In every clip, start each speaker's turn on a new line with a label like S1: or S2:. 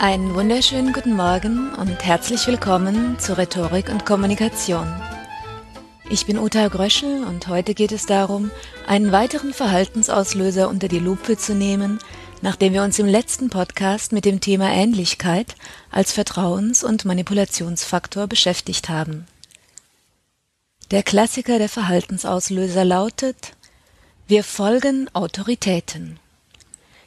S1: Einen wunderschönen guten Morgen und herzlich willkommen zu Rhetorik und Kommunikation. Ich bin Uta Gröschel und heute geht es darum, einen weiteren Verhaltensauslöser unter die Lupe zu nehmen, nachdem wir uns im letzten Podcast mit dem Thema Ähnlichkeit als Vertrauens- und Manipulationsfaktor beschäftigt haben. Der Klassiker der Verhaltensauslöser lautet Wir folgen Autoritäten.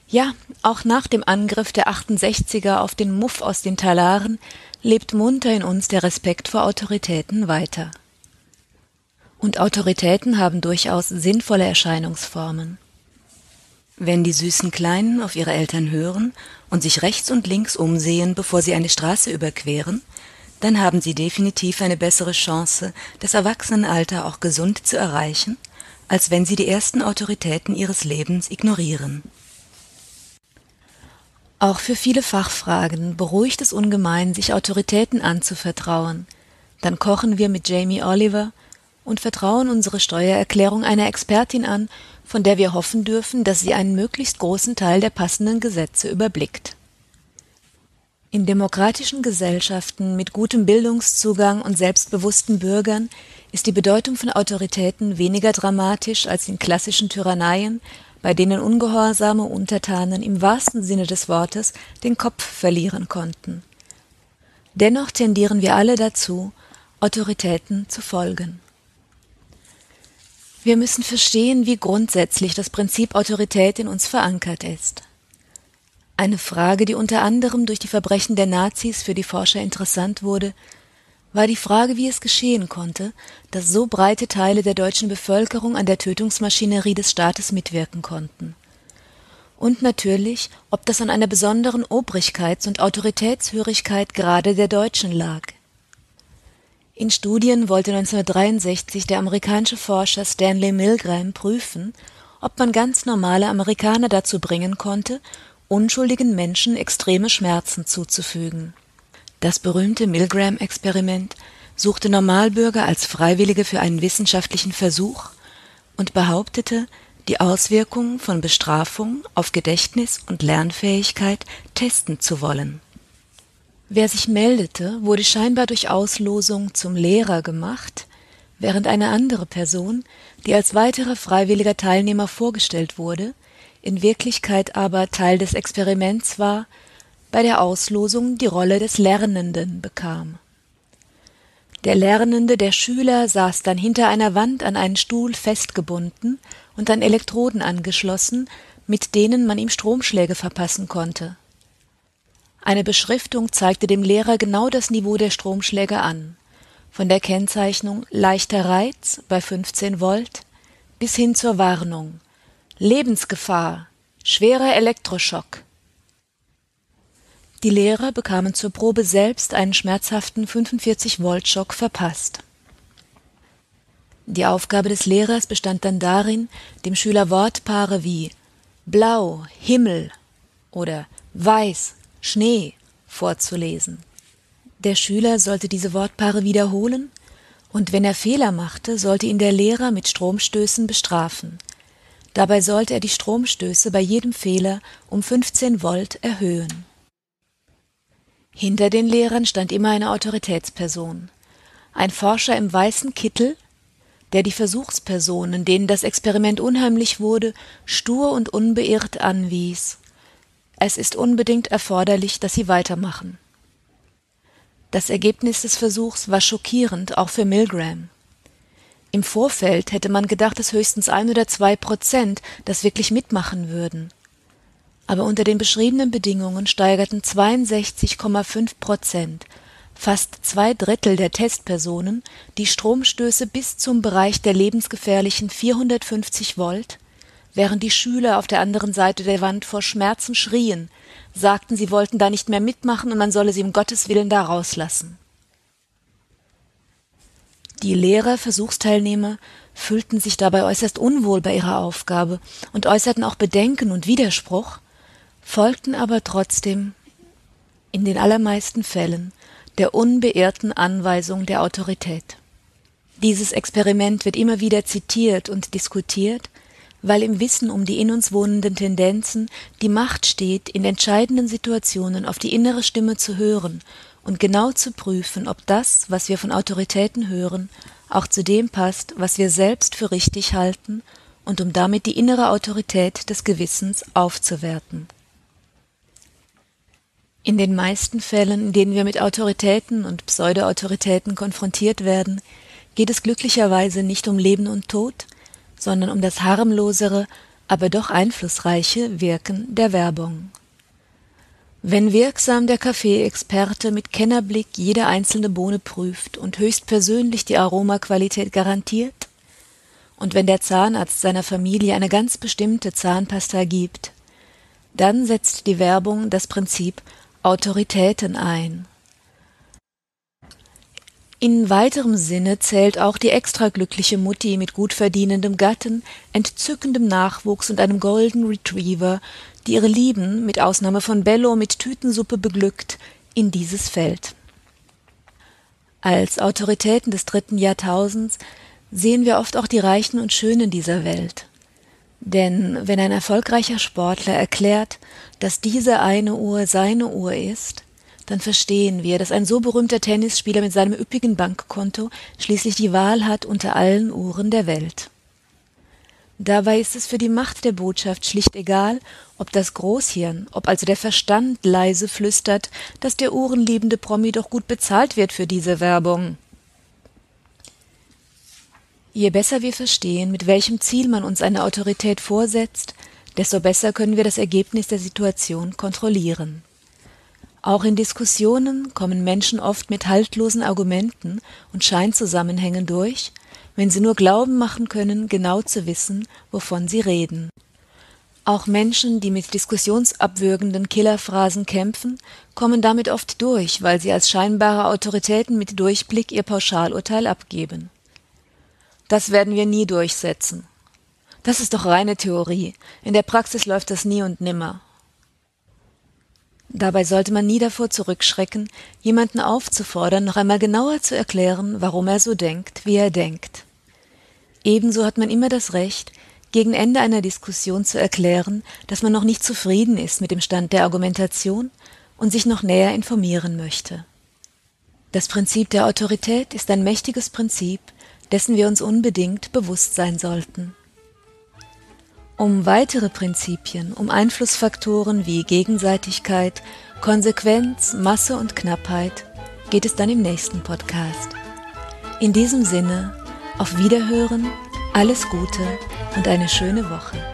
S1: Ja, auch nach dem Angriff der 68er auf den Muff aus den Talaren lebt munter in uns der Respekt vor Autoritäten weiter. Und Autoritäten haben durchaus sinnvolle Erscheinungsformen. Wenn die süßen Kleinen auf ihre Eltern hören und sich rechts und links umsehen, bevor sie eine Straße überqueren, dann haben sie definitiv eine bessere Chance, das Erwachsenenalter auch gesund zu erreichen, als wenn sie die ersten Autoritäten ihres Lebens ignorieren. Auch für viele Fachfragen beruhigt es ungemein, sich Autoritäten anzuvertrauen. Dann kochen wir mit Jamie Oliver und vertrauen unsere Steuererklärung einer Expertin an, von der wir hoffen dürfen, dass sie einen möglichst großen Teil der passenden Gesetze überblickt. In demokratischen Gesellschaften mit gutem Bildungszugang und selbstbewussten Bürgern ist die Bedeutung von Autoritäten weniger dramatisch als in klassischen Tyranneien, bei denen ungehorsame Untertanen im wahrsten Sinne des Wortes den Kopf verlieren konnten. Dennoch tendieren wir alle dazu, Autoritäten zu folgen. Wir müssen verstehen, wie grundsätzlich das Prinzip Autorität in uns verankert ist. Eine Frage, die unter anderem durch die Verbrechen der Nazis für die Forscher interessant wurde, war die Frage, wie es geschehen konnte, dass so breite Teile der deutschen Bevölkerung an der Tötungsmaschinerie des Staates mitwirken konnten. Und natürlich, ob das an einer besonderen Obrigkeits- und Autoritätshörigkeit gerade der Deutschen lag. In Studien wollte 1963 der amerikanische Forscher Stanley Milgram prüfen, ob man ganz normale Amerikaner dazu bringen konnte, unschuldigen Menschen extreme Schmerzen zuzufügen. Das berühmte Milgram-Experiment suchte Normalbürger als Freiwillige für einen wissenschaftlichen Versuch und behauptete, die Auswirkungen von Bestrafung auf Gedächtnis und Lernfähigkeit testen zu wollen. Wer sich meldete, wurde scheinbar durch Auslosung zum Lehrer gemacht, während eine andere Person, die als weiterer freiwilliger Teilnehmer vorgestellt wurde, in Wirklichkeit aber Teil des Experiments war, bei der Auslosung die Rolle des Lernenden bekam. Der Lernende, der Schüler, saß dann hinter einer Wand an einen Stuhl festgebunden und an Elektroden angeschlossen, mit denen man ihm Stromschläge verpassen konnte. Eine Beschriftung zeigte dem Lehrer genau das Niveau der Stromschläge an, von der Kennzeichnung leichter Reiz bei 15 Volt bis hin zur Warnung Lebensgefahr, schwerer Elektroschock. Die Lehrer bekamen zur Probe selbst einen schmerzhaften 45 Volt Schock verpasst. Die Aufgabe des Lehrers bestand dann darin, dem Schüler Wortpaare wie blau, Himmel oder weiß, Schnee vorzulesen. Der Schüler sollte diese Wortpaare wiederholen, und wenn er Fehler machte, sollte ihn der Lehrer mit Stromstößen bestrafen. Dabei sollte er die Stromstöße bei jedem Fehler um 15 Volt erhöhen. Hinter den Lehrern stand immer eine Autoritätsperson, ein Forscher im weißen Kittel, der die Versuchspersonen, denen das Experiment unheimlich wurde, stur und unbeirrt anwies es ist unbedingt erforderlich, dass sie weitermachen. Das Ergebnis des Versuchs war schockierend, auch für Milgram. Im Vorfeld hätte man gedacht, dass höchstens ein oder zwei Prozent das wirklich mitmachen würden. Aber unter den beschriebenen Bedingungen steigerten 62,5 Prozent, fast zwei Drittel der Testpersonen, die Stromstöße bis zum Bereich der lebensgefährlichen 450 Volt während die Schüler auf der anderen Seite der Wand vor Schmerzen schrien, sagten, sie wollten da nicht mehr mitmachen und man solle sie um Gottes Willen da rauslassen. Die Lehrer, Versuchsteilnehmer fühlten sich dabei äußerst unwohl bei ihrer Aufgabe und äußerten auch Bedenken und Widerspruch, folgten aber trotzdem in den allermeisten Fällen der unbeirrten Anweisung der Autorität. Dieses Experiment wird immer wieder zitiert und diskutiert, weil im Wissen um die in uns wohnenden Tendenzen die Macht steht, in entscheidenden Situationen auf die innere Stimme zu hören und genau zu prüfen, ob das, was wir von Autoritäten hören, auch zu dem passt, was wir selbst für richtig halten und um damit die innere Autorität des Gewissens aufzuwerten. In den meisten Fällen, in denen wir mit Autoritäten und Pseudo-Autoritäten konfrontiert werden, geht es glücklicherweise nicht um Leben und Tod, sondern um das harmlosere, aber doch einflussreiche Wirken der Werbung. Wenn wirksam der Kaffeeexperte mit Kennerblick jede einzelne Bohne prüft und höchstpersönlich die Aromaqualität garantiert, und wenn der Zahnarzt seiner Familie eine ganz bestimmte Zahnpasta gibt, dann setzt die Werbung das Prinzip Autoritäten ein. In weiterem Sinne zählt auch die extra glückliche Mutti mit gut verdienendem Gatten, entzückendem Nachwuchs und einem Golden Retriever, die ihre Lieben, mit Ausnahme von Bello, mit Tütensuppe beglückt, in dieses Feld. Als Autoritäten des dritten Jahrtausends sehen wir oft auch die Reichen und Schönen dieser Welt. Denn wenn ein erfolgreicher Sportler erklärt, dass diese eine Uhr seine Uhr ist, dann verstehen wir, dass ein so berühmter Tennisspieler mit seinem üppigen Bankkonto schließlich die Wahl hat unter allen Uhren der Welt. Dabei ist es für die Macht der Botschaft schlicht egal, ob das Großhirn, ob also der Verstand leise flüstert, dass der uhrenliebende Promi doch gut bezahlt wird für diese Werbung. Je besser wir verstehen, mit welchem Ziel man uns eine Autorität vorsetzt, desto besser können wir das Ergebnis der Situation kontrollieren. Auch in Diskussionen kommen Menschen oft mit haltlosen Argumenten und Scheinzusammenhängen durch, wenn sie nur glauben machen können, genau zu wissen, wovon sie reden. Auch Menschen, die mit diskussionsabwürgenden Killerphrasen kämpfen, kommen damit oft durch, weil sie als scheinbare Autoritäten mit Durchblick ihr Pauschalurteil abgeben. Das werden wir nie durchsetzen. Das ist doch reine Theorie. In der Praxis läuft das nie und nimmer. Dabei sollte man nie davor zurückschrecken, jemanden aufzufordern, noch einmal genauer zu erklären, warum er so denkt, wie er denkt. Ebenso hat man immer das Recht, gegen Ende einer Diskussion zu erklären, dass man noch nicht zufrieden ist mit dem Stand der Argumentation und sich noch näher informieren möchte. Das Prinzip der Autorität ist ein mächtiges Prinzip, dessen wir uns unbedingt bewusst sein sollten. Um weitere Prinzipien, um Einflussfaktoren wie Gegenseitigkeit, Konsequenz, Masse und Knappheit geht es dann im nächsten Podcast. In diesem Sinne, auf Wiederhören, alles Gute und eine schöne Woche.